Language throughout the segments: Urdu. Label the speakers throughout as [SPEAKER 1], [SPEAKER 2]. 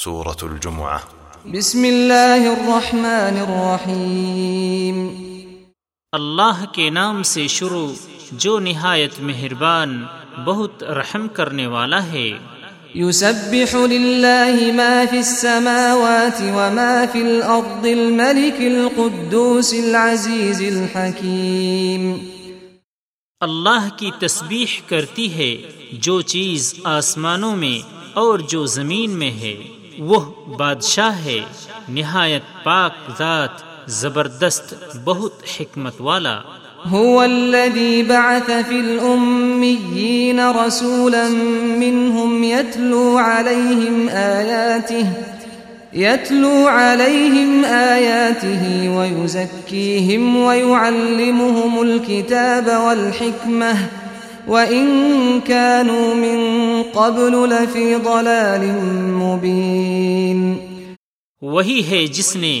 [SPEAKER 1] سورة الجمعة جسم اللہ اللہ کے نام سے شروع جو نہایت مہربان بہت رحم کرنے والا ہے
[SPEAKER 2] يسبح لله ما في في السماوات وما الأرض الملك القدوس العزيز الحكيم
[SPEAKER 1] اللہ کی تسبیح کرتی ہے جو چیز آسمانوں میں اور جو زمین میں ہے وہ بادشاہ ہے نہایت پاک ذات زبردست بہت حکمت والا
[SPEAKER 2] هو الذي بعث في الأميين رسولا منهم يتلو عليهم آياته يتلو عليهم آياته ويزكيهم ويعلمهم الكتاب والحكمة وإن كانوا من قبل لفی ضلال
[SPEAKER 1] مبین وہی ہے جس نے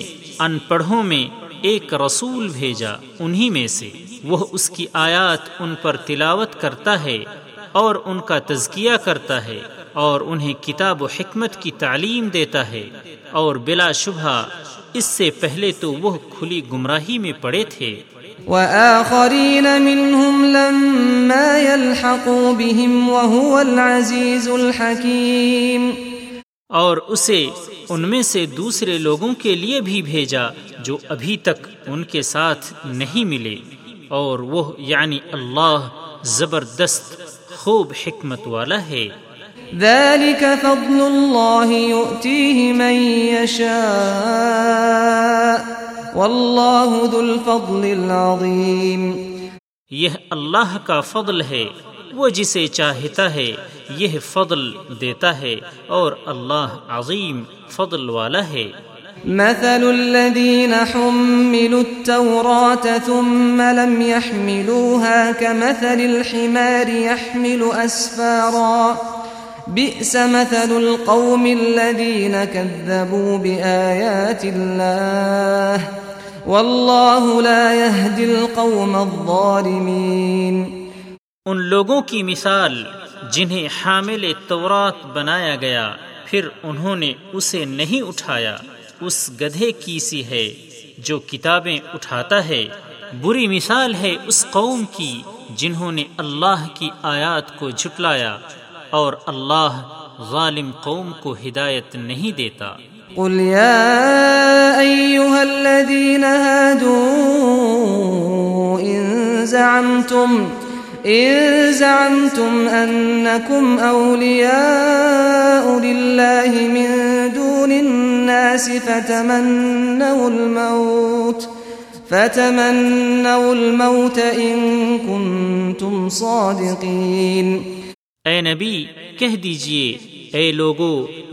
[SPEAKER 1] ان پڑھوں میں ایک رسول بھیجا انہی میں سے وہ اس کی آیات ان پر تلاوت کرتا ہے اور ان کا تزکیہ کرتا ہے اور انہیں کتاب و حکمت کی تعلیم دیتا ہے اور بلا شبہ اس سے پہلے تو وہ کھلی گمراہی میں پڑے تھے وآخرين منهم لما يلحقوا بهم وهو العزيز الحكيم اور اسے ان میں سے دوسرے لوگوں کے لیے بھی بھیجا جو ابھی تک ان کے ساتھ نہیں ملے اور وہ یعنی اللہ زبردست خوب حکمت والا ہے ذلك فضل اللہ يؤتيه
[SPEAKER 2] من يشاء واللہ ذو الفضل
[SPEAKER 1] العظیم یہ اللہ کا فضل ہے وہ جسے چاہتا ہے یہ فضل دیتا ہے اور اللہ عظیم فضل والا ہے مثل الذين حملوا التوراة ثم
[SPEAKER 2] لم يحملوها كمثل الحمار يحمل أسفارا بئس مثل القوم الذين كذبوا بآيات الله
[SPEAKER 1] واللہ لا القوم ان لوگوں کی مثال جنہیں حامل تورات بنایا گیا پھر انہوں نے اسے نہیں اٹھایا اس گدھے کی سی ہے جو کتابیں اٹھاتا ہے بری مثال ہے اس قوم کی جنہوں نے اللہ کی آیات کو جھٹلایا اور اللہ غالم قوم کو ہدایت نہیں دیتا قل يا
[SPEAKER 2] أيها الذين هادوا إن زعمتم إن زعمتم أنكم أولياء لله من دون الناس فتمنوا الموت فتمنوا الموت إن كنتم صادقين اے نبی
[SPEAKER 1] کہہ دیجئے اے لوگو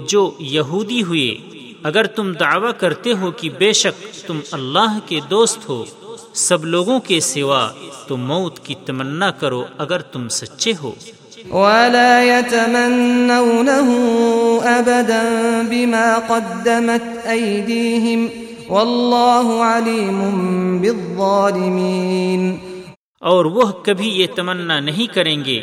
[SPEAKER 1] جو یہودی ہوئے اگر تم دعویٰ کرتے ہو کہ بے شک تم اللہ کے دوست ہو سب لوگوں کے سوا تو موت کی تمنا کرو اگر تم سچے
[SPEAKER 2] ہو ولا يتمنونه ابدا بما قدمت ايديهم والله عليم بالظالمين
[SPEAKER 1] اور وہ کبھی یہ تمنا نہیں کریں گے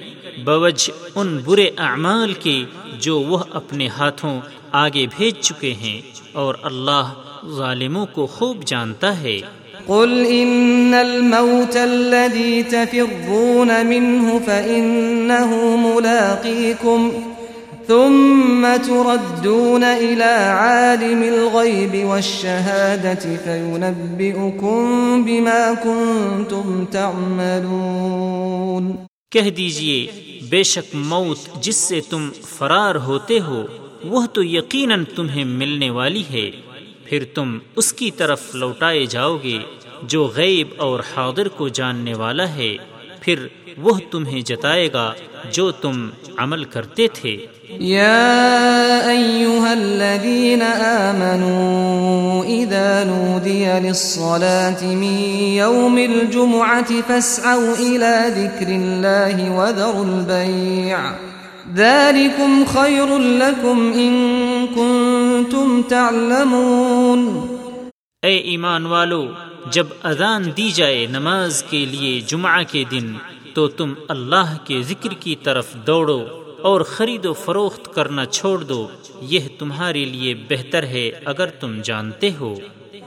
[SPEAKER 1] بوجھ ان برے اعمال کے جو وہ اپنے ہاتھوں آگے بھیج چکے ہیں اور اللہ ظالموں کو خوب جانتا ہے قل ان الموت الذي تفرون منه
[SPEAKER 2] فانه ملاقيكم ثم تردون الى عالم الغيب والشهاده
[SPEAKER 1] فينبئكم بما كنتم تعملون کہہ دیجئے بے شک موت جس سے تم فرار ہوتے ہو وہ تو یقیناً تمہیں ملنے والی ہے پھر تم اس کی طرف لوٹائے جاؤ گے جو غیب اور حاضر کو جاننے والا ہے پھر وہ تمہیں جتائے گا جو تم عمل کرتے تھے للصلاة من يوم الجمعة فاسعوا إلى ذكر الله وذروا البيع ذلكم خير لكم إن كنتم تعلمون اے ایمان والو جب اذان دی جائے نماز کے لیے جمعہ کے دن تو تم اللہ کے ذکر کی طرف دوڑو اور خرید و فروخت کرنا چھوڑ دو یہ تمہارے لیے بہتر ہے اگر تم جانتے ہو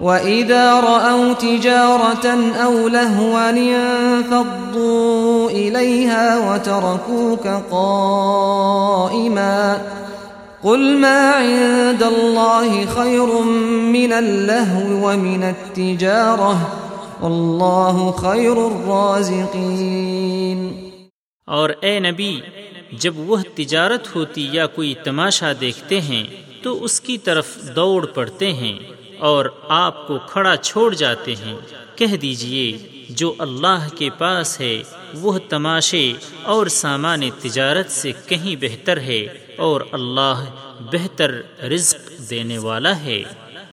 [SPEAKER 2] وَإِذَا رَأَوْا تِجَارَةً أَوْ لَهْوًا إِلَيْهَا وَتَرَكُوكَ قَائِمًا قُلْ مَا عِندَ اللَّهِ خَيْرٌ مِنَ اللَّهْوِ وَمِنَ التِّجَارَةِ وَاللَّهُ خَيْرُ الرَّازِقِينَ
[SPEAKER 1] اور اے نبی جب وہ تجارت ہوتی یا کوئی تماشا دیکھتے ہیں تو اس کی طرف دوڑ پڑتے ہیں اور آپ کو کھڑا چھوڑ جاتے ہیں کہہ دیجئے جو اللہ کے پاس ہے وہ تماشے اور سامان تجارت سے کہیں بہتر ہے اور اللہ بہتر رزق دینے والا ہے